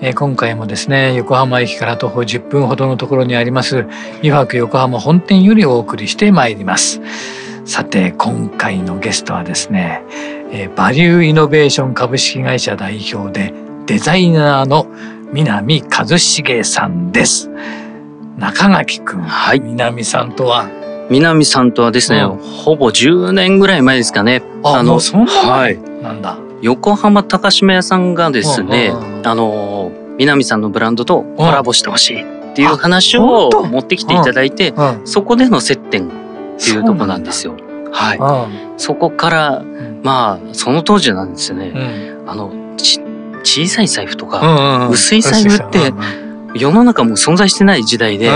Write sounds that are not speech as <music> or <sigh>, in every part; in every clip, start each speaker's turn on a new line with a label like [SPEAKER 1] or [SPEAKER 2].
[SPEAKER 1] えー、今回もですね横浜駅から徒歩10分ほどのところにあります湯泊横浜本店よりお送りしてまいりますさて今回のゲストはですね、えー、バリューイノベーション株式会社代表でデザイナーの南一茂さんです中垣くん、はい、南さんとは？
[SPEAKER 2] 南さんとはですね、うん、ほぼ10年ぐらい前ですかね。
[SPEAKER 1] あの、そんなはい。なんだ。
[SPEAKER 2] 横浜高島屋さんがですね、あの、南さんのブランドとコラボしてほしいっていう話を持ってきていただいて、そこでの接点っていうとこなんですよ。はい。そこから、まあ、その当時なんですよね。あの、小さい財布とか、薄い財布って、世の中も存在してない時代で、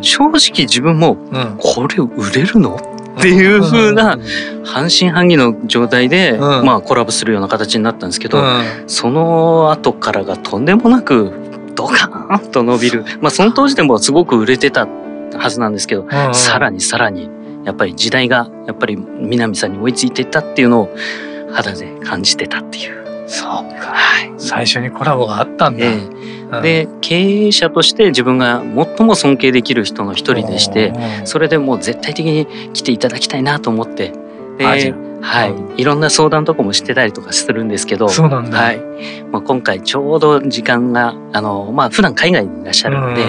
[SPEAKER 2] 正直自分も、これ売れるの？っていう風な半信半疑の状態で、まあコラボするような形になったんですけど、その後からがとんでもなくドカーンと伸びる。まあその当時でもすごく売れてたはずなんですけど、さらにさらにやっぱり時代がやっぱり南さんに追いついていったっていうのを肌で感じてたっていう。
[SPEAKER 1] そうか。はい。最初にコラボがあったんだ。え
[SPEAKER 2] ー、で、経営者として自分が最も尊敬できる人の一人でして、それでもう絶対的に来ていただきたいなと思って、で、はい、いろんな相談とかもしてたりとかするんですけど、
[SPEAKER 1] そうなんだ。
[SPEAKER 2] はい。まあ、今回ちょうど時間が、あの、まあ、普段海外にいらっしゃるので、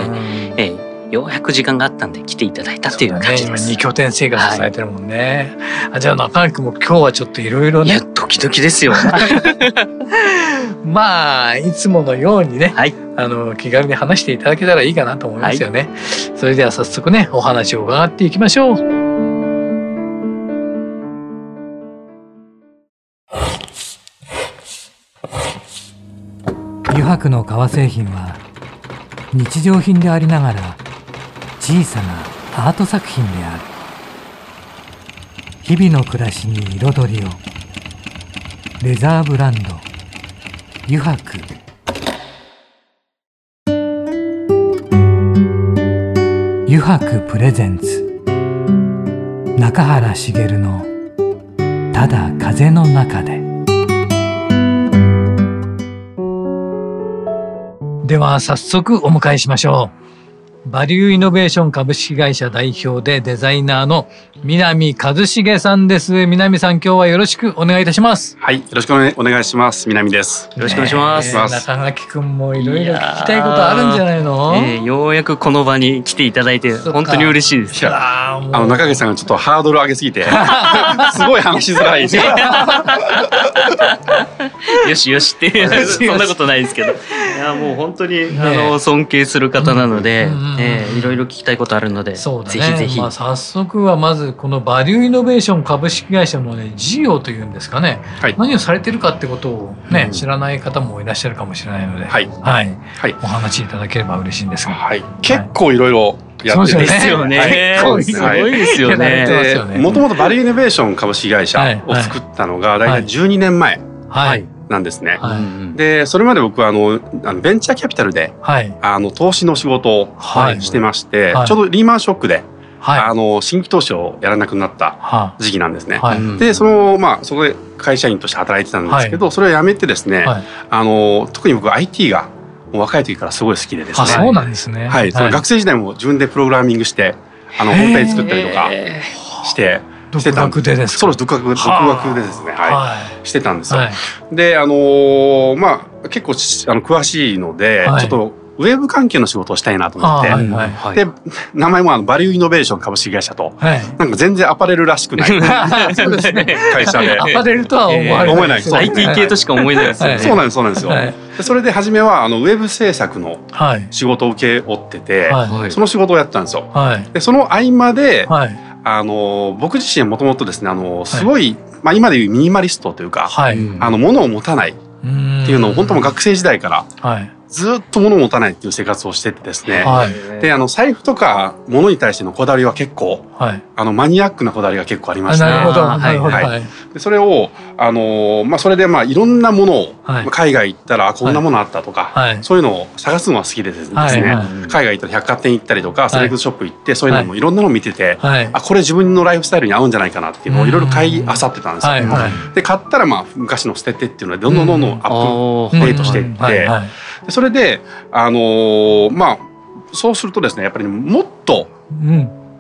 [SPEAKER 2] えーようやく時間があったんで来ていただいたっていう感じです。
[SPEAKER 1] ね、今二拠点生活されてるもんね。はい、あじゃあ中垣も今日はちょっといろいろね。いや
[SPEAKER 2] 時々ですよ。<laughs>
[SPEAKER 1] まあいつものようにね、はい、あの気軽に話していただけたらいいかなと思いますよね。はい、それでは早速ねお話を伺っていきましょう。油白の革製品は日常品でありながら小さなアート作品である。日々の暮らしに彩りを。レザーブランド。油白油白プレゼンツ。中原茂の「ただ風の中で」では早速お迎えしましょう。バリューイノベーション株式会社代表でデザイナーの南一茂さんです。南さん、今日はよろしくお願いいたします。
[SPEAKER 3] はい、よろしくお願いします。南です。
[SPEAKER 2] よろしくお願いします。
[SPEAKER 1] 中垣くんもいろいろ聞きたいことあるんじゃないの？
[SPEAKER 2] えー、ようやくこの場に来ていただいて本当に嬉しいです。
[SPEAKER 3] あの中垣さんがちょっとハードル上げすぎて <laughs> すごい話しづらい。<laughs>
[SPEAKER 2] よしよしって <laughs> そんなことないですけど、いやもう本当に、あの尊敬する方なので。えー、いろいろ聞きたいことあるので、そうだね、ぜひぜひ、まあ、
[SPEAKER 1] 早速はまずこのバリューイノベーション株式会社のね事業というんですかね、はい、何をされてるかってことをね、うん、知らない方もいらっしゃるかもしれないので、はい。はい、はい、お話しいただければ嬉しいんですが、
[SPEAKER 3] はい、結構いろいろやって
[SPEAKER 2] ですよね。そうですごいですよね。
[SPEAKER 3] もともとバリューイノベーション株式会社を作ったのが大体12年前。はい。なんですね。はい、でそれまで僕はあのあのベンチャーキャピタルで、はい、あの投資の仕事をしてまして、はい、ちょうどリーマンショックで。はい、あの新規投資をやらなくなった時期なんですね。はい、でそのまあそこで会社員として働いてたんですけど、それをやめてですね、あの特に僕 IT が若い時からすごい好きでですね。
[SPEAKER 1] そうなんですね。
[SPEAKER 3] はい、その学生時代も自分でプログラミングしてあのホームページ作ったりとかして。
[SPEAKER 1] してた独学でです
[SPEAKER 3] そうです。独学独学でですね。はい、してたんですよ。であのまあ結構あの詳しいので、ちょっとウェブ関係の仕事をしたいなと思って、はいはい、で <laughs> 名前もあのバリューイノベーション株式会社と、はい、なんか全然アパレルらしくない。<laughs> 会社で。
[SPEAKER 1] アパレルとは思わ
[SPEAKER 3] 思えない、ね、
[SPEAKER 2] IT 系としか思えないですね、
[SPEAKER 3] そうなんですそうなんですよ、はい、それで初めはあのウェブ制作の仕事を請け負ってて、はい、その仕事をやったんですよ、はい、でその合間で、はいあの僕自身はもともとですねあのすごい、はい、まあ、今でいうミニマリストというか、はい、あの物を持たないっていうのを本当も学生時代からずっと物を持たないっていう生活をしててですね、はい、であの財布とか物に対してのこだわりは結構、はい、あのマニアックなこだわりが結構ありまして、
[SPEAKER 1] なるほど、はいはい、
[SPEAKER 3] でそれをあの、まあ、それでまあいろんなものを、はい、海外行ったらこんなものあったとか、はい、そういうのを探すのは好きでですね、はい。はい、海外行ったら百貨店行ったりとかセレクトショップ行ってそういうのもい。ろんなのを見てて、はい、あこれ自分のライフスタイルに合うんじゃないかなっていうのをいろいろ買いあさってたんですよ。はいはい、で買ったらまあ昔の捨ててっていうのでどんどんどんどんアップデートしていって、それであのー、まあそうするとですねやっぱりもっと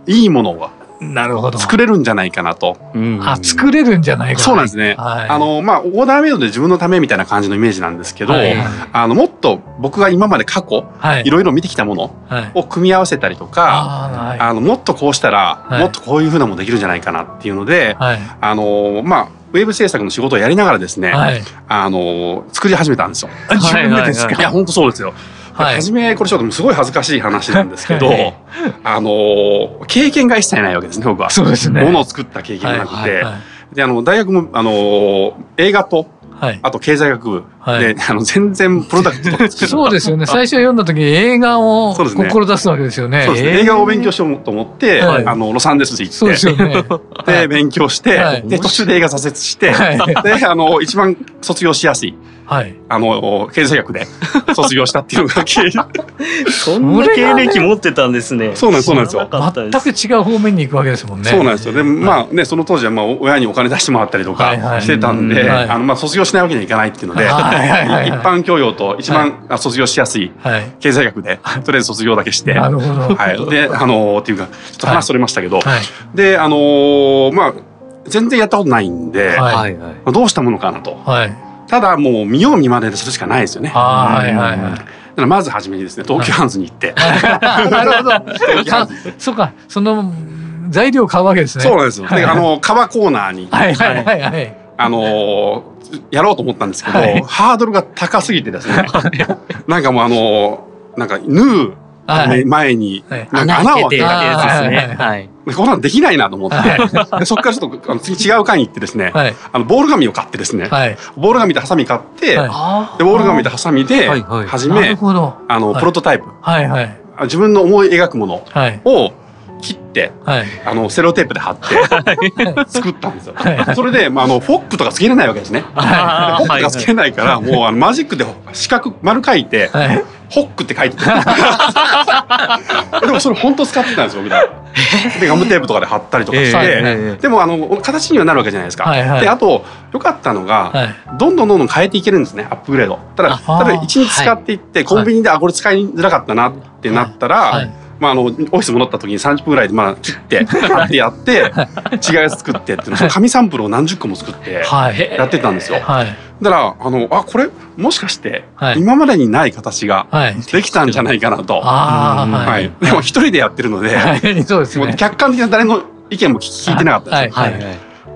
[SPEAKER 3] いいものがなるほど。作れるんじゃないかなと。
[SPEAKER 1] あ作れるんじゃないか。
[SPEAKER 3] そうなんですね。はい、あのまあオーダーメイドで自分のためみたいな感じのイメージなんですけど、はい、あのもっと僕が今まで過去、はい、いろいろ見てきたものを組み合わせたりとか、あのもっとこうしたら、もっとこういうふうなものできるんじゃないかなっていうので、あのまあウェブ制作の仕事をやりながらですね、あの作り始めたんですよ。
[SPEAKER 1] 自分でですか？
[SPEAKER 3] いや本当そうですよ。はい、初めこれちょっとすごい恥ずかしい話なんですけど、はい、<laughs> あの経験が一切ないわけですね僕は。
[SPEAKER 1] そうですね。
[SPEAKER 3] ものを作った経験がなくて、であの大学もあの映画とはい、あと経済学部。で、はい、あの全然プロダクトと
[SPEAKER 1] そうですよね。最初読んだ時映画を志すわけですよね。
[SPEAKER 3] そうですね、映画を勉強しようと思って、はい、あのロサンゼルス行って。ね、<laughs> で勉強して、で途中で映画挫折して、であの一番卒業しやすいはい、あの経済学で <laughs> 卒業したっていうのが経
[SPEAKER 2] そんな経歴持ってたんですね。
[SPEAKER 3] そうなんそうなんですよ。
[SPEAKER 1] 全く違う方面に行くわけですもんね。
[SPEAKER 3] そうなんですよ。で、まあねその当時はまあ親にお金出してもらったりとかしてたんで、あのまあ卒業しないわけにはいかないっていうので、一般教養と一番卒業しやすい経済学でとりあえず卒業だけして、なるほど。はい。であのっていうかちょっと話それましたけど、であのまあ全然やったことないんで、はい、どうしたものかなと。はいただもう見よう見まねでするしかないですよね。はいはいはい。だからまず初めにですね東急ハンズに行って。<laughs> なるほど。
[SPEAKER 1] そうかその材料買うわけですね。
[SPEAKER 3] そうなんですよ。であの革コーナーに。はいはいはいはい。あのやろうと思ったんですけど、ハードルが高すぎてですね。<laughs> なんかもうあのなんか縫う前に、
[SPEAKER 2] なんか穴を開けてやつですね。はい。
[SPEAKER 3] こんなんできないなと思って、でそこからちょっとあの次違う会に行ってですね、あのボール紙を買ってですね、ボール紙とハサミ買って、でボール紙とハサミで始め、あのプロトタイプ、自分の思い描くものを切って、はい、あのセロテープで貼って <laughs> 作ったんですよ。はい、それで、まあ、あのフォックとかつけれないわけですね。はい、フォックがつけないから、もうあのマジックで四角丸書いて、はい、ホックって書いてて。<laughs> でもそれ本当使ってたんですよみたいな。でガムテープとかで貼ったりとかして、えー、でもあの形にはなるわけじゃないですか。はいはい、であと良かったのが、はい、どんどんどんどん変えていけるんですねアップグレード。ただ例えば一日使っていって、コンビニであこれ使いづらかったなってなったら。まあ、あのオフィス戻った時に30分ぐらいでまあ切って <laughs> 貼ってやって違うやつ作ってっていうの紙サンプルを何十個も作ってやってたんですよ。はい、だからあのあこれもしかして今までにない形ができたんじゃないかなと。はい、でも一人でやってるので、そうですね、客観的な誰の意見も聞いてなかったです。はい。はい。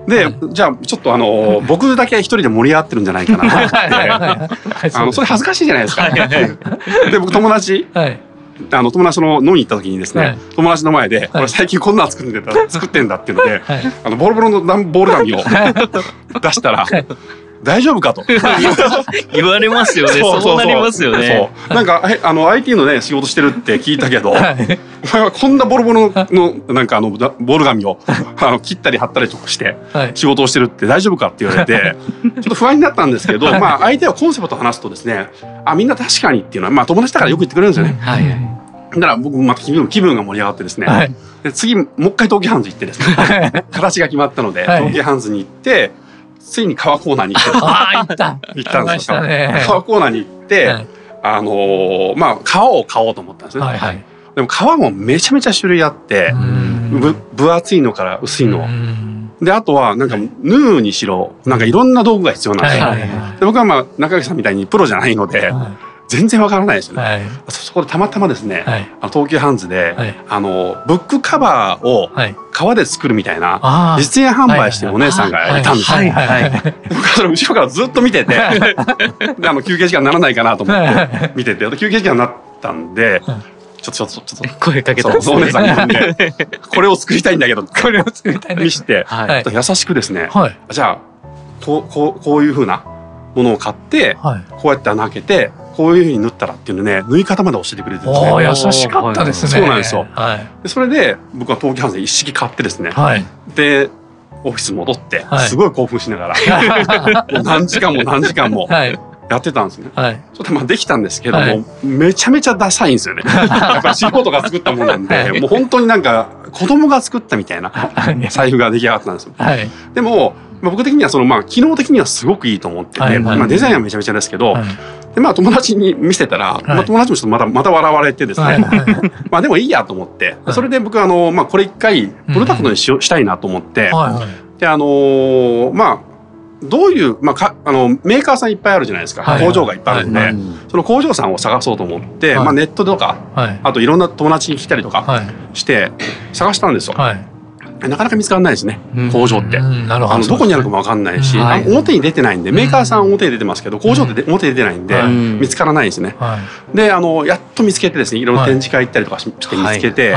[SPEAKER 3] で、じゃあちょっとあの僕だけ一人で盛り上がってるんじゃないかなって。あのそれ恥ずかしいじゃないですか。で僕友達、あの友達の飲みに行った時にですね、はい、友達の前で、これ最近こんなの作ってんだ、作ってんだっていうので、はい、あのボロボロの段ボール紙を <laughs> 出したら、大丈夫かと。<laughs>
[SPEAKER 2] 言われますよね。そうなりますよね。
[SPEAKER 3] なんかあの IT のね仕事してるって聞いたけど、はい、お前はこんなボロボロのなんかあのボール紙をあの切ったり貼ったりとかして仕事をしてるって大丈夫かって言われて、ちょっと不安になったんですけど、まあ相手はコンセプト話すとですね、あみんな確かにっていうのはまあ友達だからよく言ってくれるんですよね。はい。だから僕また気分気分が盛り上がってですね、はい、で次もう一回東京ハンズ行ってですね形が決まったので、はい、東京ハンズに行ってついに革コーナーに行って。ああ、行った。行ったんですよ。ね、革コーナーに行って、はい、あのー、まあ、革を買おうと思ったんですね。はいはい、でも革もめちゃめちゃ種類あって、ぶ分厚いのから薄いの。で、あとは、なんか、縫うにしろ、なんかいろんな道具が必要なんですよ。はいはいはい、で僕はまあ、中垣さんみたいにプロじゃないので、はい全然わからないですよね、はい、そこでたまたまですね、はい、あの東急ハンズで、はい、あのブックカバーを革で作るみたいな実演販売してるお姉さんがいたんですよ。僕はそれ後ろからずっと見てて <laughs> あの休憩時間にならないかなと思って見てて休憩時間になったんで。ちょっとちょっとちょっと
[SPEAKER 2] 声かけたん
[SPEAKER 3] ですね。お姉さんに呼んで、<laughs> これを作りたいんだけど、これを作りたい見して、優しくですね、じゃあこうこうこういうふうなものを買って、こうやって穴開けてこういうふうに縫ったらっていうのね縫い方まで教えてくれてです
[SPEAKER 1] ね優しかったですね。
[SPEAKER 3] そうなんですよ、はい、でそれで僕は東京ハンズで一式買ってですね、はい、でオフィス戻って、すごい興奮しながら、<laughs> もう何時間も何時間もやってたんですね。はい、ちょっとまあできたんですけども、はい、めちゃめちゃダサいんですよね。<laughs> やっぱり素人が作ったものなんで、もう本当になんか子供が作ったみたいな財布が出来上がったんですよ。はい、でも、まあ、僕的にはそのまあ機能的にはすごくいいと思ってて、はい。はい、まあ、デザインはめちゃめちゃですけど、はい、でまあ友達に見せたら、まあ、友達もちょっとまたまた笑われてですね、<laughs> まあでもいいやと思って、それで僕あの、まあ、これ一回プロダクトにし,、したいなと思って、であのー、まあどういう、まあ、かあのメーカーさんいっぱいあるじゃないですか、はい、工場がいっぱいあるんで、はい、その工場さんを探そうと思って、はい、まあ、ネットとか、あといろんな友達に来たりとかして探したんですよ。なかなか見つからないですね、工場って。あのどこにあるかも分かんないし、表に出てないんでメーカーさん表に出てますけど工場って表に出てないんで見つからないですね。であのやっと見つけてですねい。ろんな展示会行ったりとかして見つけて、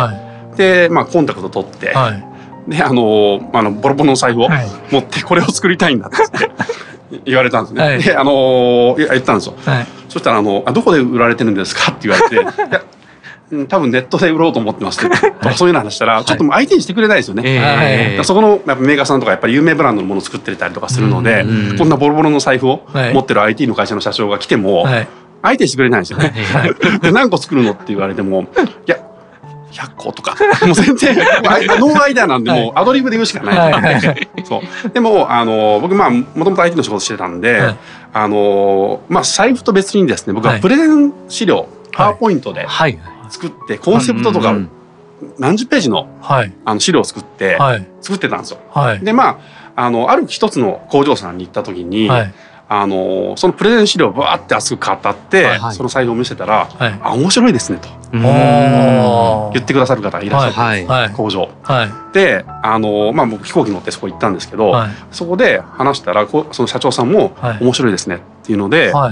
[SPEAKER 3] で、まあ、コンタクト取って。であのあのボロボロの財布を持ってこれを作りたいんだって <laughs> 言われたんですね。はい、であの言ったんですよ。はい、そしたらあのあ「どこで売られてるんですか?」って言われて「<laughs> 多分ネットで売ろうと思ってます」と <laughs> かそういうの話したらちょっと相手にしてくれないですよね。はい、そこのやっぱメーカーさんとかやっぱり有名ブランドのものを作ってたりとかするので、こんなボロボロの財布を持ってる IT の会社の社長が来ても、相手してくれないんですよね。<laughs> で何個作るのって言われてもいや100個とか、<laughs> もう全然、ノーアイデアなんで、もうアドリブで言うしかない。はいはい、そう。でも、あの、僕、まあ、もともと IT の仕事してたんで、はい、あの、まあ、財布と別にですね、僕はプレゼン資料、パワーポイントで作って、コンセプトとか、何十ページの,、あの資料を作って、作ってたんですよ。で、まあ、あの、ある一つの工場さんに行った時に、あのそのプレゼン資料をバーって熱く語って、はいはい、そのサイトを見せたら「はい、あ面白いですね」と。言ってくださる方がいらっしゃる、はい、工場。はい、であの、まあ、僕飛行機乗ってそこ行ったんですけど、はい、そこで話したらその社長さんも「面白いですね」っていうので、あ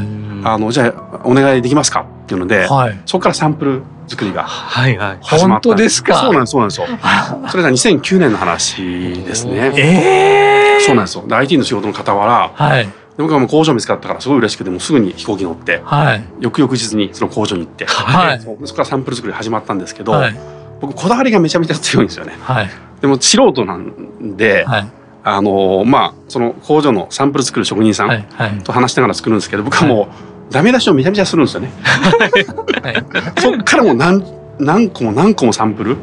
[SPEAKER 3] の「じゃあお願いできますか?」っていうので、そこからサンプル作りが始まった、
[SPEAKER 1] はいはい、本当ですか？
[SPEAKER 3] そうなんですそうなんですよ。それが2009年の話ですね。ええー、そうなんですよ。IT の仕事の傍ら、はい僕はもう工場見つかったからすごい嬉しくてもうすぐに飛行機乗って、はい、翌々日にその工場に行って、はい、そこからサンプル作り始まったんですけど、はい、僕こだわりがめちゃめちゃ強いんですよね。はい、でも素人なんで、はい、あのまあその工場のサンプル作る職人さんと話しながら作るんですけど僕はもうダメ出しをめちゃめちゃするんですよね。はい、<laughs> そっからもう何何個も何個もサンプル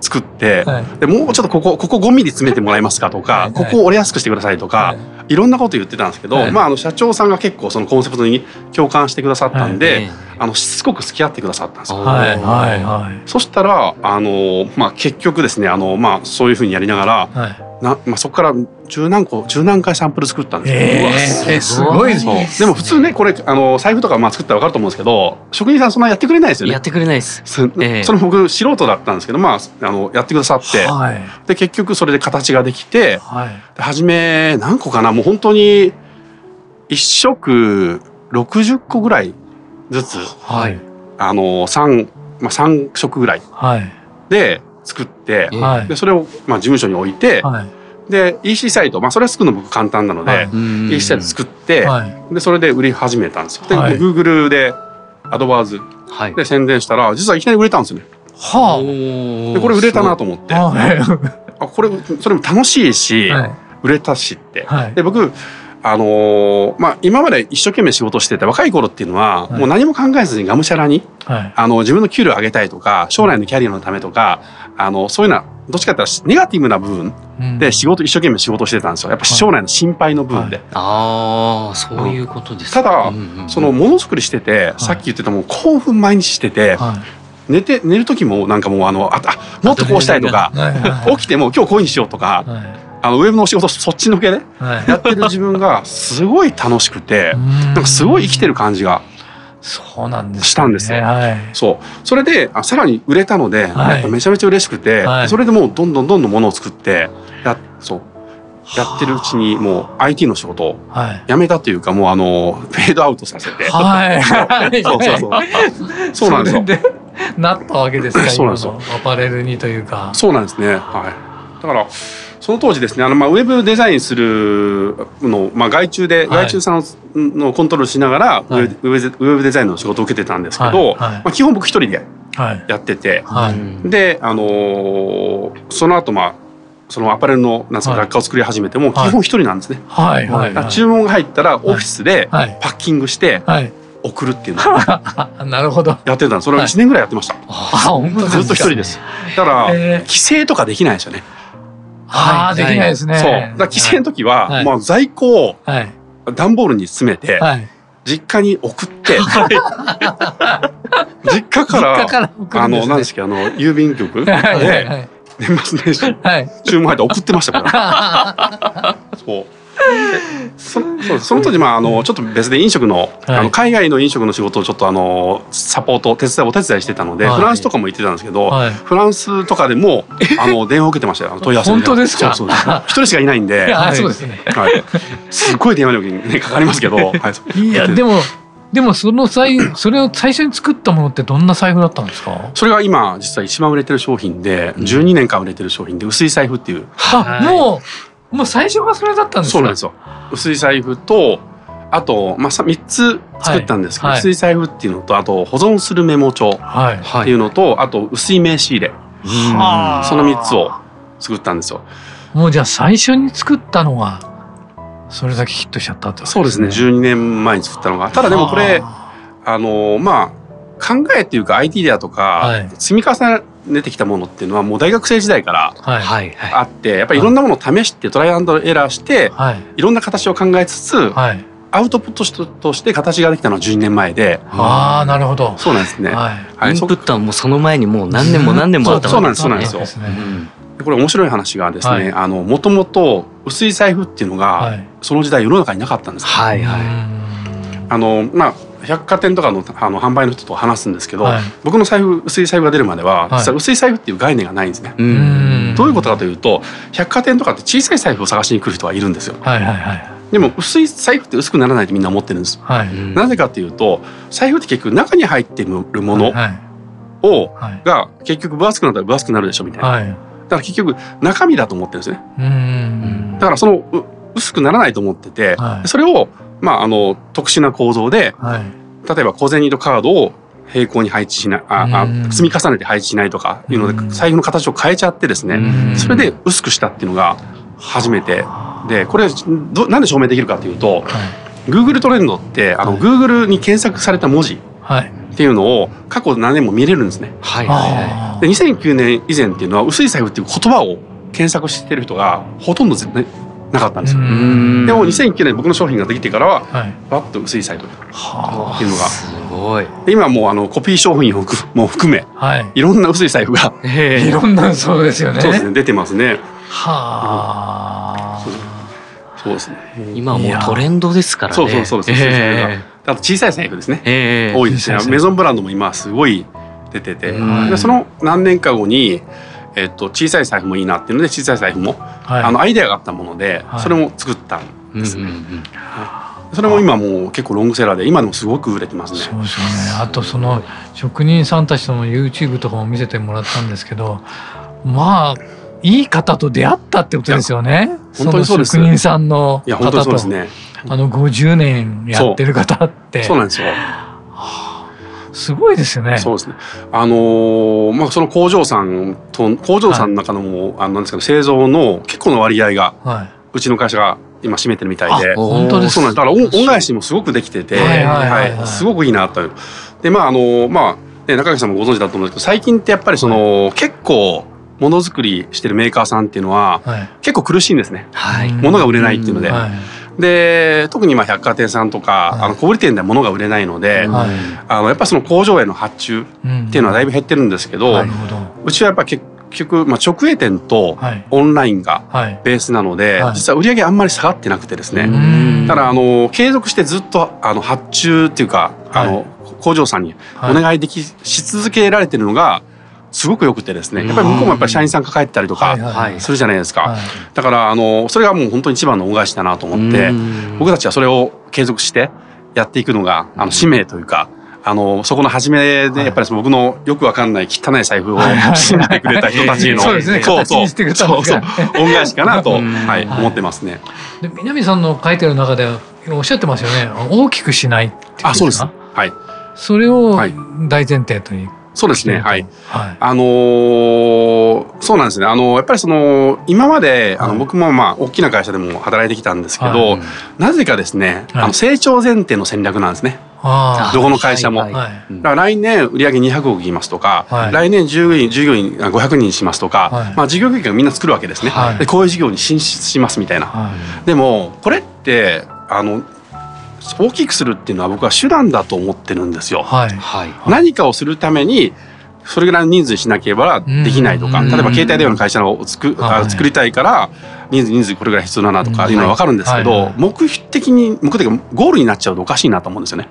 [SPEAKER 3] 作って、はい、でもうちょっとここここ5ミリ詰めてもらえますかとか、はい、ここを折れやすくしてくださいとか、はい、いろんなこと言ってたんですけど、まあ、あの社長さんが結構そのコンセプトに共感してくださったんで、あのしつこく付き合ってくださったんですよ。はいはいはい、そしたらあの、まあ、結局ですねあの、まあ、そういうふうにやりながら、なまあ、そこから十何個十何回サンプル作ったんです
[SPEAKER 1] よ。えー、すごい
[SPEAKER 3] そうでも普通ねこれあの財布とかまあ作ったら分かると思うんですけど職人さんそんなやってくれないですよね。
[SPEAKER 2] やってくれないです。
[SPEAKER 3] そ,、え。ー、その僕素人だったんですけどまああのやってくださって、はい、で結局それで形ができて、はい、初め何個かなもう本当に一食60個ぐらいずつ、はい、あの三まあ三食ぐらい。で作って、はい、でそれをまあ事務所に置いて。はい。で EC サイト、まあ、それは作るの僕簡単なので、はい、EC サイト作って、はい、でそれで売り始めたんですよ。で、はい、Google でアドワーズで宣伝したら実はいきなり売れたんですよね。はあ、でこれ売れたなと思って、あこれそれも楽しいし、売れたしって。で僕あのー、まあ、今まで一生懸命仕事してて若い頃っていうのは、もう何も考えずにがむしゃらに、はい、あの自分の給料上げたいとか将来のキャリアのためとかあのそういうのはどっちかっていうとネガティブな部分で仕事、一生懸命仕事してたんですよ。やっぱ将来の心配の部分で。はい、
[SPEAKER 2] ああそういうことです
[SPEAKER 3] ただ、そのものづくりしてて、さっき言ってたもう興奮毎日してて、寝て寝る時もなんかもうあのあもっとこうしたいとか、起きても今日こういうにしようとか、あのウェブの仕事そっちのけでやってる自分がすごい楽しくて、なんかすごい生きてる感じが。
[SPEAKER 1] そうなんです、ね、
[SPEAKER 3] したんですよ。はい、そう。それであさらに売れたので、はい、めちゃめちゃ嬉しくて、はい、それでもうどんどんどんどんものを作ってやそう。やってるうちにもう IT の仕事を辞めたというか、もうあのフェードアウトさせて、はい、<laughs> そうそうそう。そうなんですよ。
[SPEAKER 1] なったわけですか <laughs> そうなんですよ。アパレルにというか。
[SPEAKER 3] そうなんですね。はい。だからその当時ですねあの、まあ、ウェブデザインするの、まあ、外注で、外注さんのコントロールしながら、はい、ウェブデザインの仕事を受けてたんですけど、まあ、基本僕一人でやってて、で、あのー、その後まあそのアパレルのなんか雑貨を作り始めても基本一人なんですね。はい。はい。はい、注文が入ったらオフィスでパッキングして、送るっていうの
[SPEAKER 1] を <laughs> なるほど。
[SPEAKER 3] やってたそれを1年ぐらいやってました、はい、ずっと一人です。だから、規制とかできないですよね
[SPEAKER 1] ああ、できないですね。
[SPEAKER 3] そう。だ規制の時は、もう在庫を段ボールに詰めて、実家に送って、<laughs> 実家から、あの、何ですか、あの、郵便局で、年末年始、注文入って送ってましたから。<laughs> そう。そそうその当時まああのちょっと別で飲食の,、あの海外の飲食の仕事をちょっとあのサポート手伝いお手伝いしてたので、フランスとかも行ってたんですけど、フランスとかでもあの電話を受けてましたよ。問い合わせ
[SPEAKER 1] 本当ですか
[SPEAKER 3] 一人しかいないんで。<laughs>
[SPEAKER 1] はいそうですね、
[SPEAKER 3] はい、すごい電話料金、ね、かかりますけど、は
[SPEAKER 1] い、いやでもでもその際それを最初に作ったものってどんな財布だったんですか？
[SPEAKER 3] それが今実は一番売れてる商品で12年間売れてる商品で薄い財布っていう、
[SPEAKER 1] はもうもう最初はそれだったんです
[SPEAKER 3] そうなんですよ。薄い財布とあと、まあ、3つ作ったんですけど、はい、薄い財布っていうのとあと保存するメモ帳っていうのと、はい、あと薄い名刺入れ、はい、その3つを作ったんですよ。
[SPEAKER 1] もうじゃあ最初に作ったのがそれだけヒットしちゃったってこと
[SPEAKER 3] ですね。そうですね。12年前に作ったのが。ただでもこれあ。のまあ考えっていうか IT だとか、積み重ねてきたものっていうのはもう大学生時代からあって、やっぱりいろんなものを試してトライアンドエラーして、い、ろんな形を考えつつ、アウトプットとして形ができたのは12年前で。
[SPEAKER 1] ああ、なるほど。
[SPEAKER 3] そうなんですね。は
[SPEAKER 2] い。インプットはもうその前にもう何年も何年もあった
[SPEAKER 3] そうなんです、そうなんですよ。これ面白い話がですね、あの、もともと薄い財布っていうのが、その時代世の中になかったんです。はいはい。あの、まあ、百貨店とかのあの販売の人と話すんですけど、はい、僕の財布薄い財布が出るまでは、実は薄い財布っていう概念がないんですね。どういうことかというと百貨店とかって小さい財布を探しに来る人はいるんですよ。はいはいはい、でも薄い財布って薄くならないとみんな思ってるんです。はい、なぜかというと財布って結局中に入ってるものを、が結局分厚くなったら分厚くなるでしょみたいな。だから結局中身だと思ってるんですね。だからその薄くならないと思ってて、それをまあ、あの特殊な構造で、はい、例えば小銭とカードを平行に配置しないああ積み重ねて配置しないとかいうので財布の形を変えちゃってですねそれで薄くしたっていうのが初めて。でこれどなんで証明できるかというと、はい、Google トレンドってあの、はい、Google に検索された文字っていうのを過去何年も見れるんですね。はいはい、で2009年以前っていうのは薄い財布っていう言葉を検索してる人がほとんど、ね、なかったんですよ。でも2009年僕の商品ができてからは、はい、バッと薄いサイトっていうのが。すごい。今もうあのコピー商品をも含め、はい、いろんな薄い財布が
[SPEAKER 1] いろんなそうですよね。
[SPEAKER 3] そうですね出てますね。はあ、そうですね。
[SPEAKER 2] 今はもうトレンドですからね。
[SPEAKER 3] そうそうそうです。えー、あと小さい財布ですね。えー、多いですね。メゾンブランドも今すごい出てて、でその何年か後に。えっと、小さい財布もいいなっていうので小さい財布も、はい、あのアイデアがあったもので、それも作ったんですね。それも今もう結構ロングセラーで今でもすごく売れてますね。
[SPEAKER 1] そうですよね。あとその職人さんたちとの YouTube とかも見せてもらったんですけど、まあいい方と出会ったってことですよね。
[SPEAKER 3] 本当にそうです。
[SPEAKER 1] 職人さんの
[SPEAKER 3] いや本当にそうですね。
[SPEAKER 1] あの50年やってる方って。
[SPEAKER 3] そうなんですよ。
[SPEAKER 1] すごいですよね。
[SPEAKER 3] そうですね。あのー、まあその工場さんと工場さんの中のも、はい、あのなんですか製造の結構の割合が、はい、うちの会社が今占めてるみたいで、
[SPEAKER 1] 本当です
[SPEAKER 3] そうなんです。だから恩返しもすごくできてて、はいすごくいいなという。でまああのー、まあ、ね、中垣さんもご存知だと思うんですけど最近ってやっぱりその、はい、結構ものづくりしてるメーカーさんっていうのは、はい、結構苦しいんですね。はい、物が売れないっていうので。はいで特にまあ百貨店さんとか、はい、あの小売店では物が売れないので、はい、あのやっぱその工場への発注っていうのはだいぶ減ってるんですけど、うちはやっぱ結局、まあ、直営店とオンラインがベースなので、はい、実は売り上げあんまり下がってなくてですね、ただあの継続してずっとあの発注っていうかあの、工場さんにお願いでき、し続けられてるのがすごく良くてですねやっぱり向こうもやっぱり社員さん抱えてたりとかするじゃないですか、だからあのそれがもう本当に一番の恩返しだなと思って僕たちはそれを継続してやっていくのがあの使命というかあのそこの初めでやっぱり僕のよくわかんない汚い財布を信じてくれた人たちの
[SPEAKER 1] そうですね。
[SPEAKER 3] そうそう。そうそう。恩返しかなと、はい、思ってますね。
[SPEAKER 1] で南さんの書いてる中でおっしゃってますよね。大きくしないってあ
[SPEAKER 3] そうです。はい。
[SPEAKER 1] それを大前提という、
[SPEAKER 3] そうですね。はい。はい、あのー、そうなんですね。あのー、やっぱりその今まで、あの僕もまあ大きな会社でも働いてきたんですけど、はい、なぜかですね、あの成長前提の戦略なんですね。どこの会社も、はい。はい、だから来年売上200億いきますとか、はい、来年従業員従業員500人しますとか、はい、まあ事業計画みんな作るわけですね、でこういう事業に進出しますみたいな、でもこれってあの大きくするっていうのは僕は手段だと思ってるんですよ。はい、何かをするためにそれぐらいの人数しなければできないとか、例えば携帯電話の会社を作,、はい、作りたいから人数人数これぐらい必要だなとかいうのは分かるんですけど、目的に目的がゴールになっちゃうとおかしいなと思うんですよね。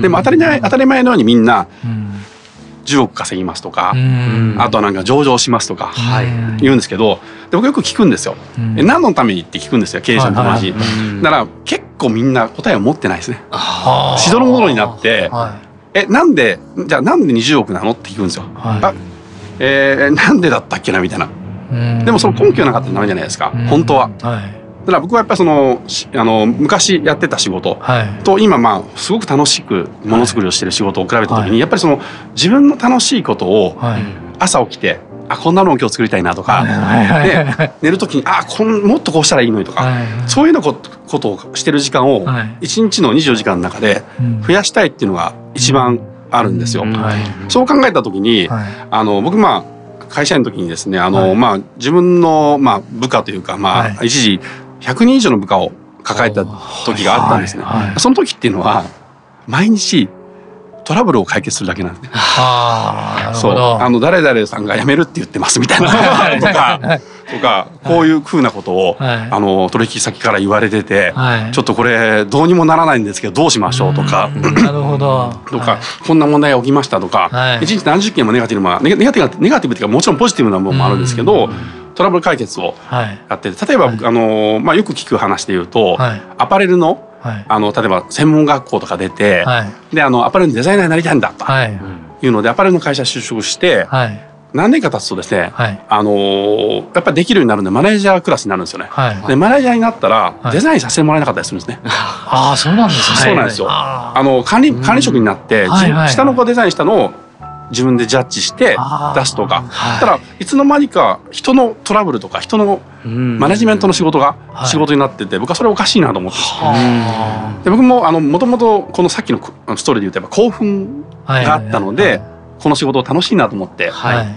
[SPEAKER 3] でも当たり前当たり前のようにみんな10億稼ぎますとか、あとはなんか上場しますとか言うんですけどで僕よく聞くんですよ。え何のためにって聞くんですよ経営者の友達。だから結構みんな答えを持ってないですね。しどろもどろになって、えなんでじゃあなんで20億なのって聞くんですよ。あえー、なんでだったっけなみたいな。でもその根拠なかったらダメじゃないですか本当は。だから僕はやっぱりそのあの昔やってた仕事と今まあすごく楽しくものづくりをしてる仕事を比べた時にやっぱりその自分の楽しいことを朝起きてあこんなのを今日作りたいなとか、で寝る時にあこんもっとこうしたらいいのにとか、そういうのことをしてる時間を一日の24時間の中で増やしたいっていうのが一番あるんですよ。そう考えた時に、あの僕まあ会社員の時にですねあの、まあ自分のまあ部下というかまあ一時100人以上の部下を抱えた時があったんですね。その時っていうのは毎日トラブルを解決するだけなんですね。あそう。あの誰々さんが辞めるって言ってますみたいな。とかとかこういうふうなことを、はい、あの取引先から言われてて、はい、ちょっとこれどうにもならないんですけどどうしましょう？とか。
[SPEAKER 1] なるほど。<laughs>
[SPEAKER 3] とか、はい、こんな問題が起きました？とか、一日何十件もネガティブなネガティブネガティブっていうかもちろんポジティブな部分もあるんですけど。トラブル解決をやってて例えば、あのまあ、よく聞く話で言うと、アパレルのあの例えば専門学校とか出て、であのアパレルのデザイナーになりたいんだとい。うので、アパレルの会社就職して、何年か経つとですね、あのやっぱりできるようになるんでマネージャークラスになるんですよね。でマネージャーになったらデザインさせてもらえなかったりするんですね。
[SPEAKER 1] ああそうなんですね。
[SPEAKER 3] そうなんですよ。あの管理管理職になって、下の子がデザインしたのを自分でジャッジして出すとか、はい、ただいつの間にか人のトラブルとか人のマネジメントの仕事が仕事になってて、僕はそれおかしいなと思ってで僕ももともとこのさっきのストーリーで言うとやっぱ興奮があったので、この仕事を楽しいなと思って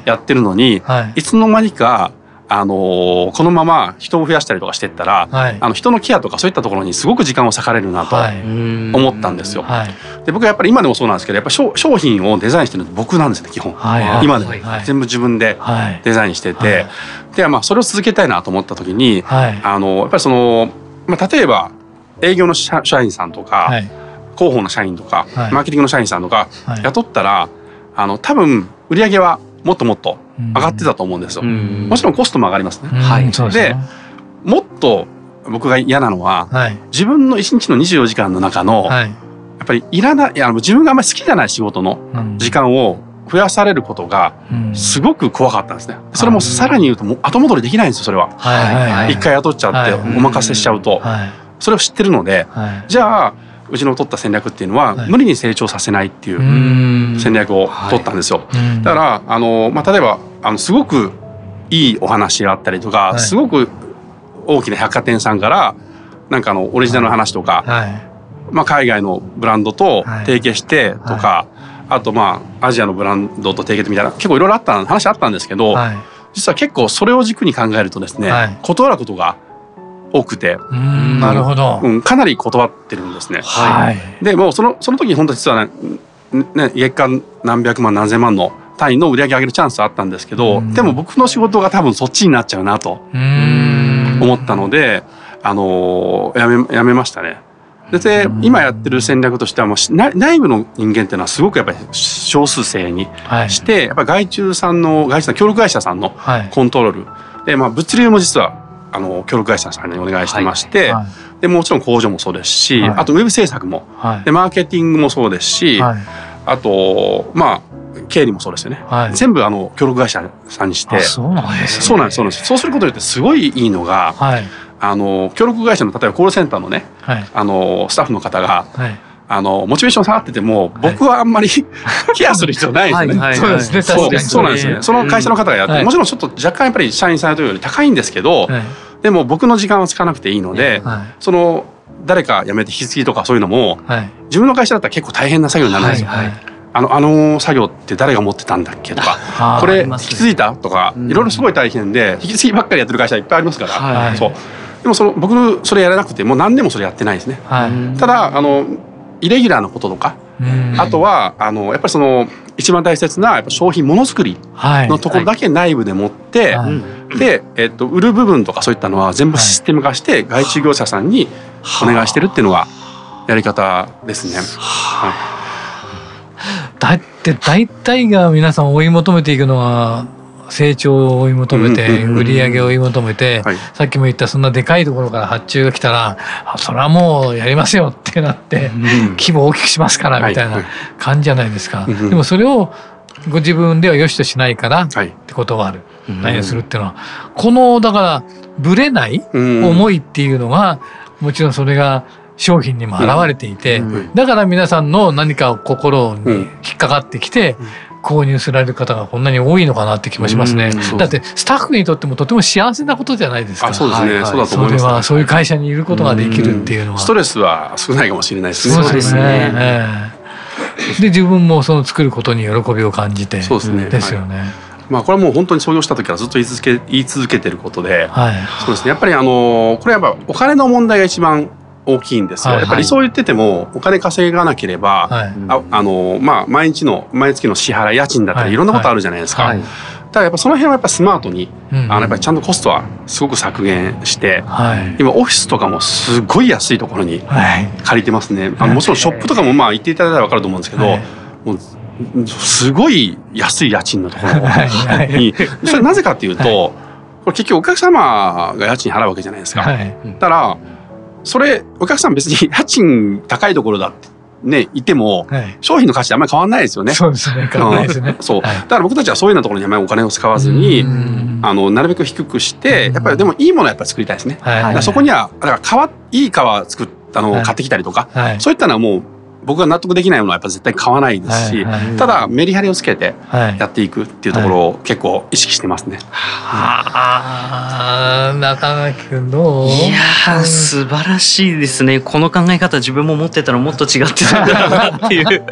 [SPEAKER 3] やってるのに、いつの間にかあのー、このまま人を増やしたりとかしてったら、はい、あの人のケアとかそういったところにすごく時間を割かれるなと思ったんですよ。はい、で僕はやっぱり今でもそうなんですけどやっぱ商品をデザインしてるの僕なんですね基本、はい、今でも、全部自分でデザインしてて、でまあそれを続けたいなと思った時に、あのやっぱりその、まあ、例えば営業の社員さんとか、広報の社員とか、マーケティングの社員さんとか雇ったら、あの多分売り上げはもっともっと上がってたと思うんですよ。もちろんコストも上がりますね。はい、でもっと僕が嫌なのは、はい、自分の一日の24時間の中の、はい、やっぱりいらないいや自分があんまり好きじゃない仕事の時間を増やされることがすごく怖かったんですね。それもさらに言うともう後戻りできないんですよそれは。一回雇っちゃってお任せしちゃうと、それを知ってるので、じゃあうちの取った戦略っていうのは、無理に成長させないっていう戦略を取ったんですよ。だからあの、まあ、例えばあのすごくいいお話があったりとか、すごく大きな百貨店さんからなんかあのオリジナルの話とか、まあ、海外のブランドと提携してとか、あとまあアジアのブランドと提携みたいな結構いろいろあった話あったんですけど、実は結構それを軸に考えるとですね、断ることが多くて。
[SPEAKER 1] なるほど、
[SPEAKER 3] うん、かなり断ってるんですね。はい、でもうそのその時本当実はねね月間何百万何千万の単位の売り上げ上げるチャンスあったんですけどでも僕の仕事が多分そっちになっちゃうなと思ったのであのやめやめましたね。で今やってる戦略としてはもう内部の人間っていうのはすごくやっぱり少数制にして、はい、やっぱり外注さんの外注さん協力会社さんのコントロール、はい、でまあ物流も実はあの協力会社さんにお願いしてまして、はい、でもちろん工場もそうですし、はい、あとウェブ制作も、はい、でマーケティングもそうですし、ああとまあ経理もそうですよね、はい、全部あの協力会社さんにして。
[SPEAKER 1] そうなんです、
[SPEAKER 3] ね、そうなんですそうなんです。そうすることによってすごいいいのが、はい、あの協力会社の例えばコールセンターのね、はい、あのスタッフの方が、はいあのモチベーション下がってても僕はあんまり <laughs> ケアする必要ないですね。
[SPEAKER 1] そうですね。
[SPEAKER 3] そうそうなんですよね。その会社の方がやって、もちろんちょっと若干やっぱり社員さんというより高いんですけど、でも僕の時間はつかなくていいので、その誰か辞めて引き継ぎとかそういうのも、自分の会社だったら結構大変な作業になるんですよ。あのあの作業って誰が持ってたんだっけとかこれ引き継いだとかいろいろすごい大変で引き継ぎばっかりやってる会社いっぱいありますから、そう。でもその僕それやらなくてもう何年もそれやってないですね。ただあのイレギュラーなこととか、あとはあのやっぱりその一番大切なやっぱ商品ものづくりのところだけ内部で持って、で、えっと、売る部分とかそういったのは全部システム化して外注業者さんにお願いしてるっていうのがやり方ですね。はい、
[SPEAKER 1] だって大体が皆さん追い求めていくのは成長を追い求めて売り上げを追い求めて、さっきも言ったそんなでかいところから発注が来たらそれはもうやりますよってなって、規模を大きくしますからみたいな感じじゃないですか。でもそれをご自分では良しとしないからって断る、何をするっていうのは。このだからぶれない思いっていうのがもちろんそれが商品にも表れていて、だから皆さんの何か心に引っかかってきて、購入される方がこんなに多いのかなって気もしますね。だってスタッフにとってもとても幸せなことじゃないですか。
[SPEAKER 3] そうですね。はいはい、そうだと思い
[SPEAKER 1] ます、ね、それはそういう会社にいることができるっていうのは。
[SPEAKER 3] ストレスは少ないかもしれないですね。
[SPEAKER 1] そうですね。えー、で自分もその作ることに喜びを感じて。
[SPEAKER 3] そうですね。
[SPEAKER 1] ですよね。はい
[SPEAKER 3] まあ、これはもう本当に創業した時からずっと言い続け言い続けてることで、はい、そうですねやっぱりあのこれやっぱお金の問題が一番大きいんですよ。はいはい、やっぱりそう言っててもお金稼がなければ、はい、ああのまあ毎日の毎月の支払い家賃だったりい。ろんなことあるじゃないですか。はい。はい、ただやっぱその辺はやっぱスマートに、うんうん、あのやっぱりちゃんとコストはすごく削減して、はい、今オフィスとかもすごい安いところに借りてますね。あのもちろんショップとかもまあ行っていただいたら分かると思うんですけど、もうすごい安い家賃のところに、<laughs> それなぜかっていうと、これ結局お客様が家賃払うわけじゃないですか。はい、だからそれお客さん別に <laughs> 家賃高いところだってね、いても、はい、商品の価値あんまり変わんないですよね。
[SPEAKER 1] そうですね。変わんないですね。
[SPEAKER 3] そう。だから僕たちはそういうようなところにあまりお金を使わずに、あの、なるべく低くして、やっぱりでもいいものはやっぱり作りたいですね。はい、そこには、だから皮、いい皮作ったのを買ってきたりとか、はい、そういったのはもう僕が納得できないものはやっぱ絶対買わないですし、はいはい、ただメリハリをつけてやっていくっていうところを結構意識してますね。
[SPEAKER 1] はあ、中垣君どう？い
[SPEAKER 2] や素晴らしいですね。この考え方自分も持ってたらもっと違ってたんだなっていう。<laughs> で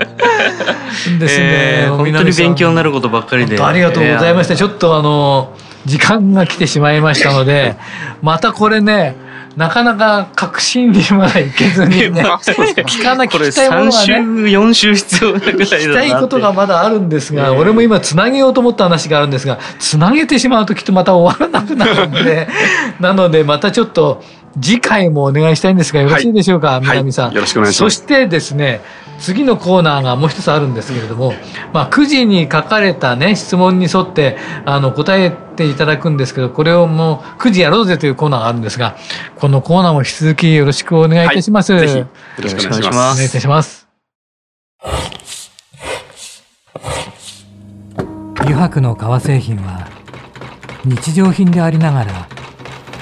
[SPEAKER 2] すね、えー、本当に勉強になることばっかりで。
[SPEAKER 1] ありがとうございました。ちょっとあの時間が来てしまいましたので、<laughs> またこれね。なかなか確信にまだいけずにね <laughs> 聞かなきゃいたいものがね
[SPEAKER 2] 4週必要なぐらい
[SPEAKER 1] 聞きたいことがまだあるんですが、俺も今つなげようと思った話があるんですがつなげてしまうときっとまた終わらなくなるんで <laughs> なのでまたちょっと次回もお願いしたいんですがよろしいでしょうか、はい、南さん、
[SPEAKER 3] はい、よろしくお願いしま
[SPEAKER 1] す。そしてですね次のコーナーがもう一つあるんですけれども、まあ、9時に書かれたね質問に沿ってあの答えていただくんですけどこれをもう9時やろうぜというコーナーがあるんですがこのコーナーも引き続きよろしくお願いいたします。はい、
[SPEAKER 3] よろしくお願いします。お
[SPEAKER 1] 願いいたします。油白の革製品は日常品でありながら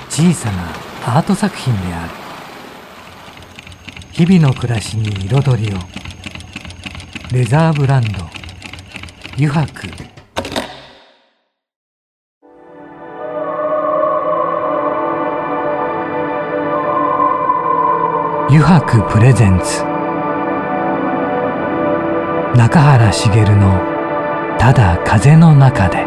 [SPEAKER 1] 小さなアート作品である日々の暮らしに彩りをレザーブランド。油白。油白プレゼンツ。中原茂の「ただ風の中で」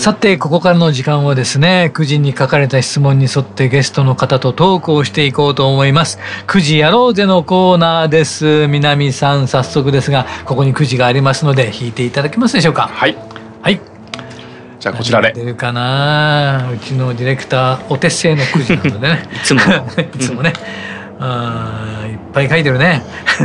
[SPEAKER 1] さてここからの時間はですね9時に書かれた質問に沿ってゲストの方とトークをしていこうと思います。9時やろうぜのコーナーです。南さん早速ですがここに9時がありますので引いていただけますでしょうか？
[SPEAKER 3] はい。
[SPEAKER 1] はい。
[SPEAKER 3] じゃあこちらで。
[SPEAKER 1] 出るかな？うちのディレクターお手製の9時なのでね。<laughs>
[SPEAKER 2] いつも。<laughs>
[SPEAKER 1] いつもね。あいっぱい書いてるね。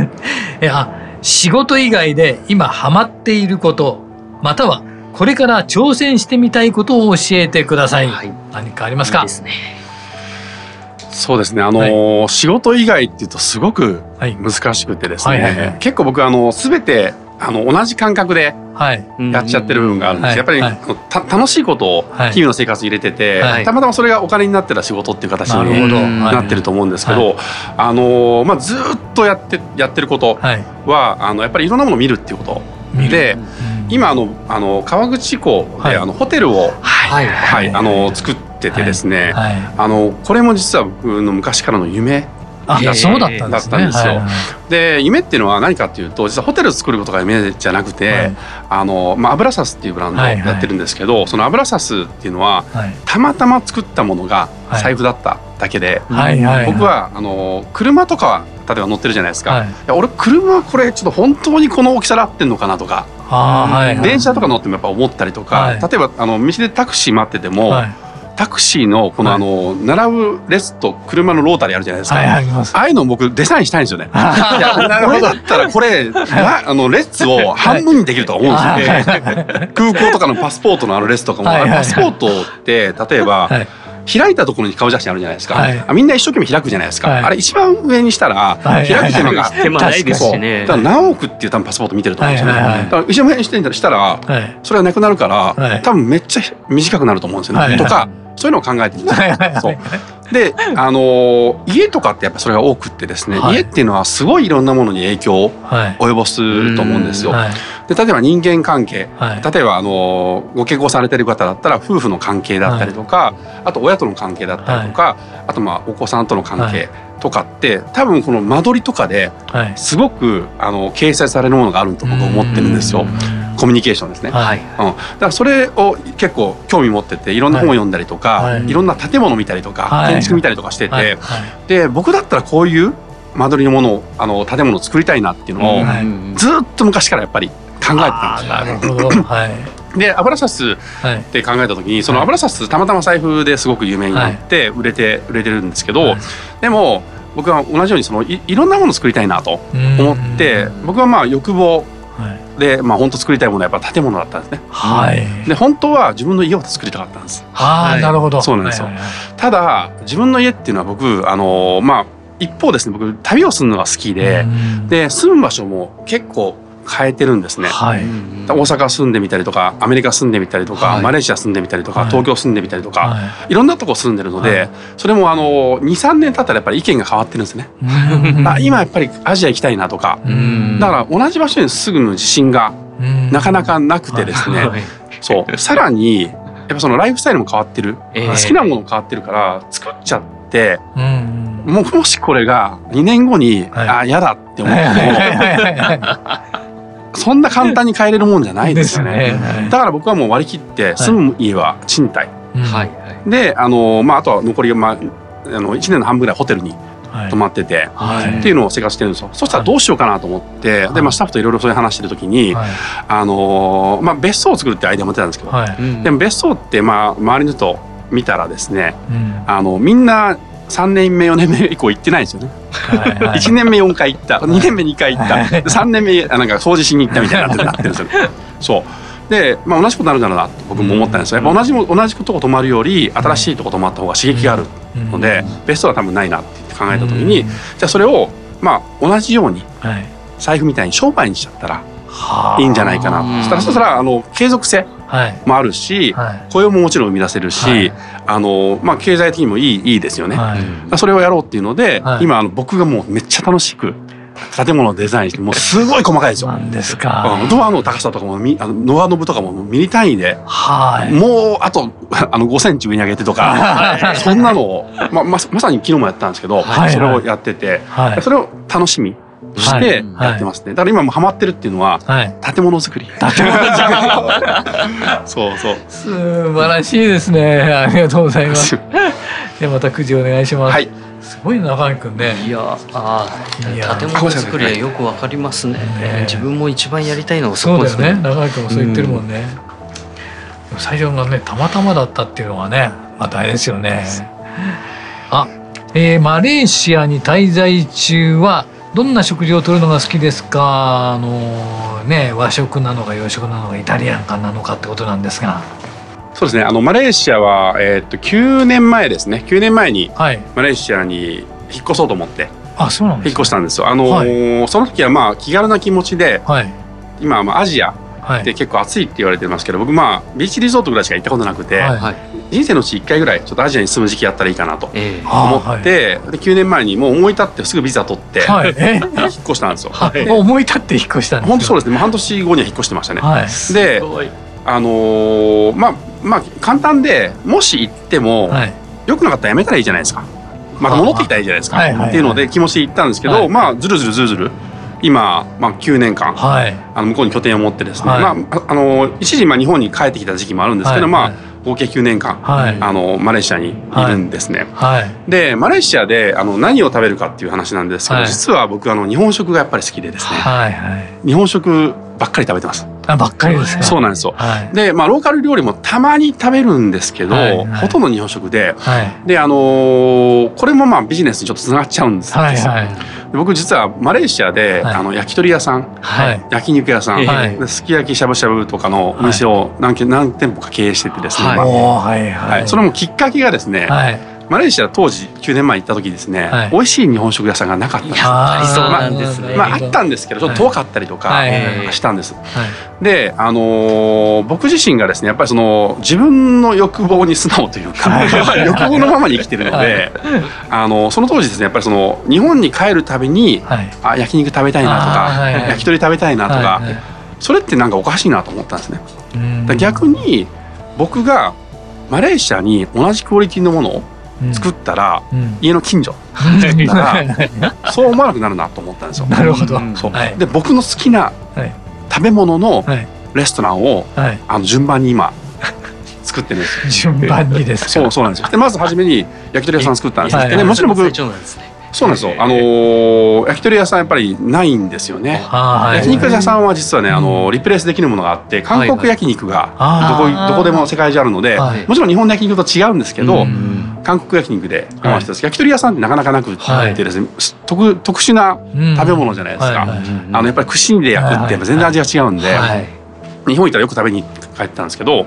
[SPEAKER 1] <laughs> いや仕事以外で今ハマっていることまたはこれから挑戦してみたいことを教えてください、はい、何かありますか？
[SPEAKER 2] ね。
[SPEAKER 3] そうですね。あの、はい、仕事以外っていうとすごく難しくてですね、はいはいはい、結構僕あの全てあの同じ感覚でやっちゃってる部分があるんです、はい、やっぱり、はい、楽しいことを日々の生活に入れてて、はい、たまたまそれがお金になってた仕事っていう形になってると思うんですけど、あのまあ、ずっとやってやってることは、あのやっぱりいろんなものを見るっていうことで。今あのあの川口湖で、あのホテルを、はい。はいあの作っててですね、あのこれも実は僕の昔からの夢
[SPEAKER 1] あそうだったんですね。ですよ。
[SPEAKER 3] で夢っていうのは何かっていうと実はホテルを作ることが夢じゃなくて、はい、あのまあ油サスっていうブランドをやってるんですけど、はいはい、その油サスっていうのは、はい、たまたま作ったものが財布だっただけで、はい僕はあの車とか例えば乗ってるじゃないですか。はい、いや俺車これちょっと本当にこの大きさで合ってんのかなとか。電車とか乗ってもやっぱ思ったりとか、例えばあの道でタクシー待ってても、タクシーのこのあの、並ぶ列と車のロータリーあるじゃないですか、ああいうの僕デザインしたいんですよね。<laughs> いやこれだったらこれあの列を半分にできると思うんですよ、ね。空港とかのパスポートのあの列とかも、パスポートって例えば、開いたところに顔写真あるじゃないですか、はい、みんな一生懸命開くじゃないですか、はい、あれ一番上にしたら開く手間が
[SPEAKER 2] 手間ないですしね。
[SPEAKER 3] だから何億っていう多分パスポート見てると思うんですよね、だから一番上にしてしたらそれがなくなるから、多分めっちゃ短くなると思うんですよね、とかそういうのを考えてるんですよ。そうで、あのー、家とかってやっぱそれが多くってですね、はい、家っていうのはすごいいろんなものに影響を及ぼすと思うんですよ。はい、で例えば人間関係、はい、例えば、あのー、ご結婚されてる方だったら夫婦の関係だったりとか、あと親との関係だったりとか、あとまあお子さんとの関係。とかって多分この間取りとかですごく、あの掲載されるものがあると僕は思ってるんですよ。コミュニケーションですね、はい、うん、だからそれを結構興味持ってていろんな本を読んだりとか、はい、いろんな建物見たりとか、はい、建築見たりとかしてて、はい、で僕だったらこういう間取りのものをあの建物を作りたいなっていうのを、ずっと昔からやっぱり考えてたんですよ。なるほど、<laughs> はい。で油サスって考えた時に、その油サスたまたま財布ですごく有名になって売れて売れてるんですけど、でも僕は同じようにそのいいろんなものを作りたいなと思って僕はまあ欲望で、まあ本当作りたいものはやっぱ建物だったんですね。はい。で本当は自分の家を作りたかったんです。
[SPEAKER 1] ああ、なるほど。
[SPEAKER 3] そうなんですよ。ただ自分の家っていうのは僕あのまあ一方ですね僕旅をするのが好きで、で住む場所も結構変えてるんですね、はい、大阪住んでみたりとかアメリカ住んでみたりとか、はい、マレーシア住んでみたりとか、はい、東京住んでみたりとか、はい、いろんなとこ住んでるので、それもあの23年経ったらやっぱり意見が変わってるんですね。今やっぱりアジア行きたいなとか。だから同じ場所にすぐの自信がなかなかなくてですね、そう。さらにやっぱそのライフスタイルも変わってる、えー、好きなものも変わってるから作っちゃって、うん、ももしこれが2年後に、はい、あ嫌だって思ってもそんな簡単に変えれるもんじゃないです。よね。ねだから僕はもう割り切って住む家は賃貸。はい、であの、まあ、あとは残り、まあ、あの1年の半分ぐらいホテルに泊まってて、はい、っていうのを生活してるんですよ。そしたらどうしようかなと思って、はい、でまあ、スタッフといろいろそういう話してる時に、はい、あのまあ、別荘を作るってアイデア持ってたんですけど、でも別荘ってまあ周りの人見たらですね、うん、あのみんな3年目4年目以降行ってないんですよね。はいはい、1年目4回行った。2年目2回行った。3年目なんか掃除しに行ったみたいになってるんですよ。<laughs> そう。で、まあ、同じことになるだろうなと僕も思ったんですよ。やっぱ同じ同じとこ泊まるより新しいとこ泊まった方が刺激があるので、ベストは多分ないなって考えた時に、じゃあそれをまあ同じように財布みたいに商売にしちゃったらいいんじゃないかな。そしたらそしたらあの継続性もあるし、はい、雇用ももちろん生み出せるし、はい、あのまあ、経済的にもいいいいですよね、はい、それをやろうっていうので、今あの僕がもうめっちゃ楽しく建物をデザインしてもうすごい細かいですよ。
[SPEAKER 1] なんですか。
[SPEAKER 3] ドアの高さとかもみあのノアノブとかもミリ単位で、はい、もうあと <laughs> あの5センチ上に上げてとか、そんなのをまままさに昨日もやったんですけど、はい、それをやってて、はい、それを楽しみしてやってますね。だから今もハマってるっていうのは、建物作り。建物作り。<laughs> そうそう。
[SPEAKER 1] 素晴らしいですね。ありがとうございます。でまたくじお願いします。はい。すごい中井君ね。
[SPEAKER 2] いや、ああ、建物作りはよくわかりますね。自分も一番やりたいのは
[SPEAKER 1] そこですね。中井君もそう言ってるもんね。最初がね、たまたまだったっていうのはね、またあれですよね。あ、えー、マレーシアに滞在中はどんな食事をとるのが好きですか？あのね和食なのか洋食なのかイタリアンかなのかってことなんですが。
[SPEAKER 3] そうですね。あのマレーシアは、えー、っと9年前ですね。9年前にマレーシアに引っ越そうと思って、
[SPEAKER 1] あそうなん
[SPEAKER 3] 引っ越したんですよ。あのーはい、その時はまあ気軽な気持ちで、はい、今まあアジアで結構暑いって言われてますけど僕まあビーチリゾートぐらいしか行ったことなくて、はい、人生のうち1回ぐらいちょっとアジアに住む時期やったらいいかなと思って、えー、で9年前にもう思い立ってすぐビザ取って、はい、引っ越したんですよ。
[SPEAKER 1] はい、思い立って引っ越したんです
[SPEAKER 3] 本当そうですね。半年後には引っ越してましたね。はい、であのー、まあまあ簡単でもし行っても、はい、よくなかったらやめたらいいじゃないですか。また戻ってきたらいいじゃないですか。っていうので気持ちで行ったんですけど、まあずるずるずるずる今、まあ、9年間、はい、あの向こうに拠点を持ってですね、はい、まあ、あの一時まあ日本に帰ってきた時期もあるんですけど、はい、まあ合計9年間、はい、あのマレーシアにいるんですね。はい、でマレーシアであの何を食べるかっていう話なんですけど、実は僕あの日本食がやっぱり好きでですね、はいはい、日本食ばっかり食べてます。
[SPEAKER 1] あばっかりですか？
[SPEAKER 3] そうなんですよ。はい、で、まあローカル料理もたまに食べるんですけど、はい。はい、ほとんど日本食で、はい、であのー、これもまあビジネスにちょっとつながっちゃうんです。よ。はいはい、僕実はマレーシアで、あの焼き鳥屋さん、焼肉屋さん、すき焼きしゃぶしゃぶとかのお店を何何店舗か経営しててですね、はい。はい、それもきっかけがですね。はいマレーシア当時9年前行った時ですね、はい、美味しい日本食屋さんがなかったんです。
[SPEAKER 2] ありそうなんですね、
[SPEAKER 3] まあ、あったんですけどちょっと遠かったりとかしたんです、はい、で、あのー、僕自身がですねやっぱりその自分の欲望に素直というか <laughs> 欲望のままに生きてるので、あのその当時ですねやっぱりその日本に帰るたびに、はい、あ焼肉食べたいなとか、焼き鳥食べたいなとか、それってなんかおかしいなと思ったんですね。逆に僕がマレーシアに同じクオリティのものを作ったら、うん、家の近所。作ったらそう思わなくなるなと思ったんですよ。
[SPEAKER 1] なるほど。
[SPEAKER 3] そう、はい、で僕の好きな食べ物のレストランを、はい、あの順番に今作ってるんです
[SPEAKER 1] よ。<laughs> 順番にです
[SPEAKER 3] そうそうなんですよ。でまず初めに焼き鳥屋さん作ったんですけど、ね、もちろん僕そうなんですよ。あのー、焼き鳥屋さんやっぱりないんですよね。焼肉屋さんは実はね、あのー、リプレイスできるものがあって、韓国焼肉がどこどこでも世界中あるので、もちろん日本の焼肉と違うんですけど、韓国焼肉で我慢して焼き鳥屋さんってなかなかなくてですね、特特殊な食べ物じゃないですか。あのやっぱり串で焼くって全然味が違うんで、日本行ったらよく食べに帰ってたんですけど。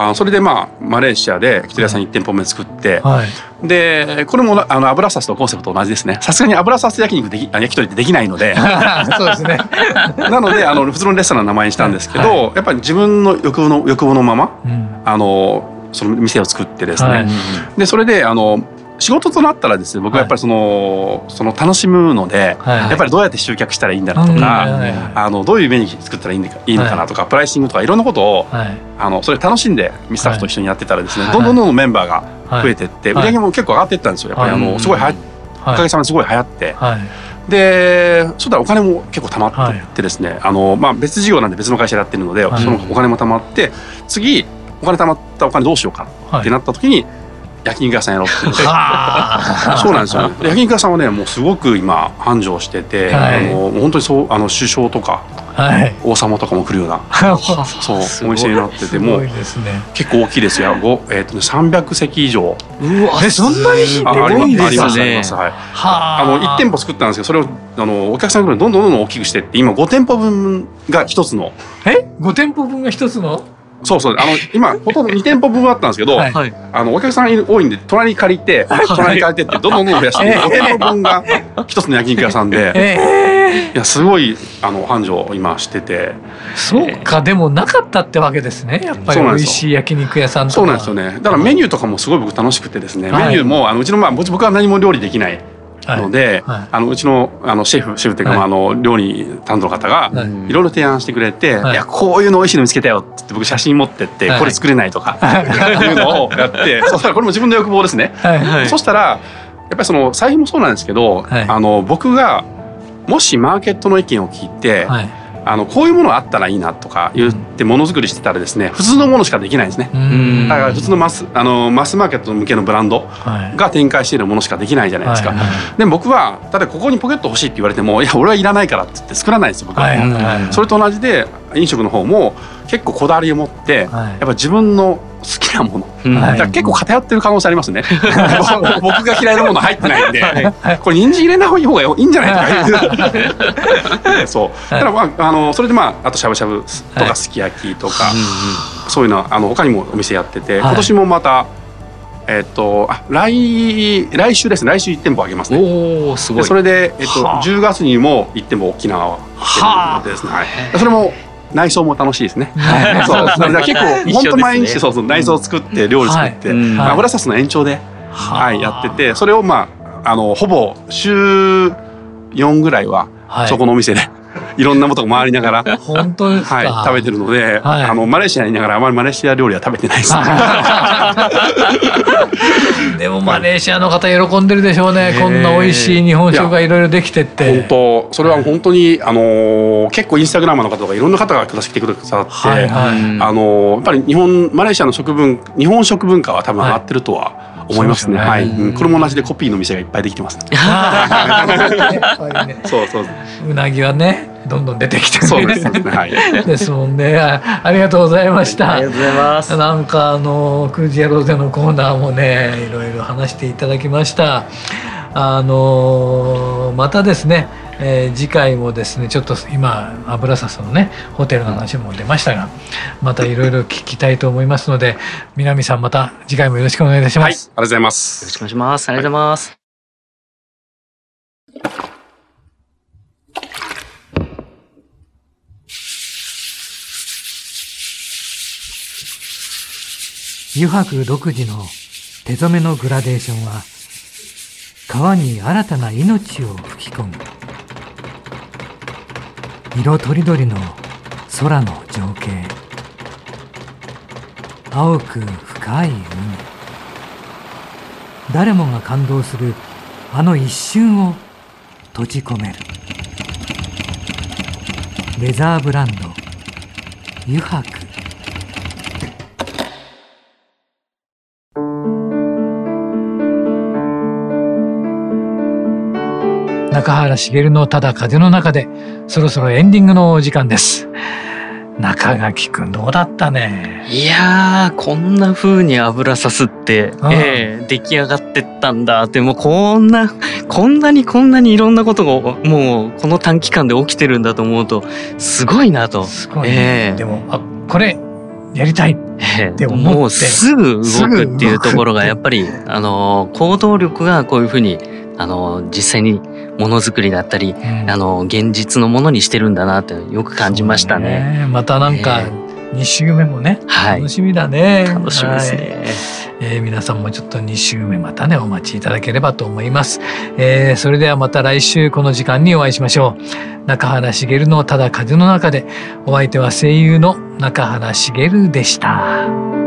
[SPEAKER 3] あそれでまあマレーシアで焼き鳥屋さん1店舗目作って、はい、でこれもあの油さすとコンセプト同じですね。さすがに油さす焼肉でき焼き鳥ってできないので。<laughs>
[SPEAKER 1] そうですね。<laughs>
[SPEAKER 3] なのであの普通のレストランの名前にしたんですけど、はい、やっぱり自分の欲望の欲望のまま、うん、あのその店を作ってですね、はい、でそれであの仕事となったらですね僕はやっぱりその,、その楽しむので、やっぱりどうやって集客したらいいんだろうとか、あのどういうメニュー作ったらいいいいのかなとか、プライシングとかいろんなことを、あのそれ楽しんでミスタッフと一緒にやってたらですね、どんどんどんどんメンバーが増えてって売り上げも結構上がっていったんですよ。やっぱりあのすごいはおかげさまですごい流行って。でそしたらお金も結構貯まってですね、あのまあ、別事業なんで別の会社でやってるので、そのお金も貯まって次お金貯まったお金どうしようかってなった時に、焼肉屋さんやろうって。<laughs> そうなんですよ、焼肉屋さんはねもうすごく今繁盛してて、はい、あの本当にそうあの首相とか、はい、王様とかも来るような <laughs> そうお店になってても、ね、結構大きいですよ。ご、えーとね、300席以上。
[SPEAKER 1] うわえそんなに
[SPEAKER 3] ありますありますはい。あ。の1店舗作ったんですけどそれをあのお客さんがどんどんどんどん大きくしてって今5店舗分が一つの
[SPEAKER 1] え？5店舗分が一つの？
[SPEAKER 3] そうそう。あの今ほとんど2店舗分あったんですけど、はい、あのお客さん多いんで隣借りて隣借りてってどんどんどん増やして、5店舗分が一つの焼肉屋さんで、えー、いやすごいあの繁盛今してて。
[SPEAKER 1] そうか、でもなかったってわけですね。やっぱり美味しい焼肉屋さん
[SPEAKER 3] そうなんですよね。だからメニューとかもすごい僕楽しくてですね、メニューもあのうちのまあ僕は何も料理できないので、はい。はい、あのうちのあのシェフシェフっていうか、はい、あの料理担当の方がい。ろいろ提案してくれて「い、やこういうの美味しいの見つけたよ」って僕写真持ってって「これ作れない」とか <laughs> いうのをやってそしたらこれも自分の欲望ですね。そしたらやっぱりその財布もそうなんですけど、あの僕がもしマーケットの意見を聞いて、あのこういうものがあったらいいなとか言ってものづくりしてたらですね普通のものしかできないんですね。だから普通のマスあのマスマーケット向けのブランドが展開しているものしかできないじゃないですか、はいはい、で僕は例えばここにポケット欲しいって言われてもいや俺はいらないからって言って作らないですよ僕は、はいはいはい、それと同じで飲食の方も結構こだわりを持って、はい、やっぱ自分の好きなもの、はい、結構偏ってる可能性ありますね。<laughs> 僕が嫌いなもの入ってないんで、はい、これ人参入れない方がいいんじゃないとか <laughs> そう。だからまああのそれでまああとしゃぶしゃぶとかすき焼きとか、そういうのはあの他にもお店やってて、今年もまたえっと、あ来来週ですね。来週1店舗あげますね。
[SPEAKER 2] おおすごい。
[SPEAKER 3] それで、えっと、10月にも1店舗沖縄はですね、はい、それも内装も楽しいですね。<laughs> そう。結構本当毎日そうそう内装作って料理作って、まあ油サスの延長で、はい、やっててそれをまああのほぼ週4ぐらいはそこのお店でいろんなことを回りながら
[SPEAKER 1] 本当ですはい、
[SPEAKER 3] 食べてるので、はい、あのマレーシアにいながらあまりマレーシア料理は食べてないです、<laughs>
[SPEAKER 1] でもマレーシアの方喜んでるでしょうね。こんな美味しい日本食がいろいろできてって。
[SPEAKER 3] 本当それは本当にあの結構インスタグラマーの方とかいろんな方が暮らしてくださって、はいはい、あのやっぱり日本マレーシアの食文日本食文化は多分上がってるとは、思いますね。はい、うん、これも同じでコピーの店がいっぱいできてます、ね。<laughs> <laughs> そうそう。
[SPEAKER 1] うなぎはね、どんどん出てきて
[SPEAKER 3] そうですね。はい。<laughs>
[SPEAKER 1] ですもんねあ。ありがとうございました。
[SPEAKER 2] ありがとうございます。
[SPEAKER 1] なんかあのクジ野郎でのコーナーもね、いろいろ話していただきました。あのまたですね。えー、次回もですねちょっと今油笹のねホテルの話も出ましたがまたいろいろ聞きたいと思いますので南さんまた次回もよろしくお願いいたします、
[SPEAKER 3] はい、ありがとうございます。
[SPEAKER 2] よろしくお願いします。ありがとうございます、はい
[SPEAKER 1] 油白独自の手染めのグラデーションは川に新たな命を吹き込む色とりどりの空の情景。青く深い海。誰もが感動するあの一瞬を閉じ込める。レザーブランド。油白中原茂のただ風の中でそろそろエンディングのお時間です。中垣くんどうだったね。
[SPEAKER 2] いやこんな風に油さすって、えー、出来上がってったんだってもうこんなこんなにこんなにいろんなことがもうこの短期間で起きてるんだと思うとすごいなと。
[SPEAKER 1] すごい、ね、えー、でもあこれやりたいって思って、
[SPEAKER 2] もうすぐ動くっていうところがやっぱりあの行動力がこういうふうにあの実際にものづくりだったり、うん、あの現実のものにしてるんだなってよく感じましたね。
[SPEAKER 1] ねまたなんか2週目もね、はい、楽しみだね。
[SPEAKER 2] 楽しみですね。
[SPEAKER 1] はいえー、皆さんもちょっと2週目またねお待ちいただければと思います、えー、それではまた来週この時間にお会いしましょう中原茂のただ風の中でお相手は声優の中原茂でした。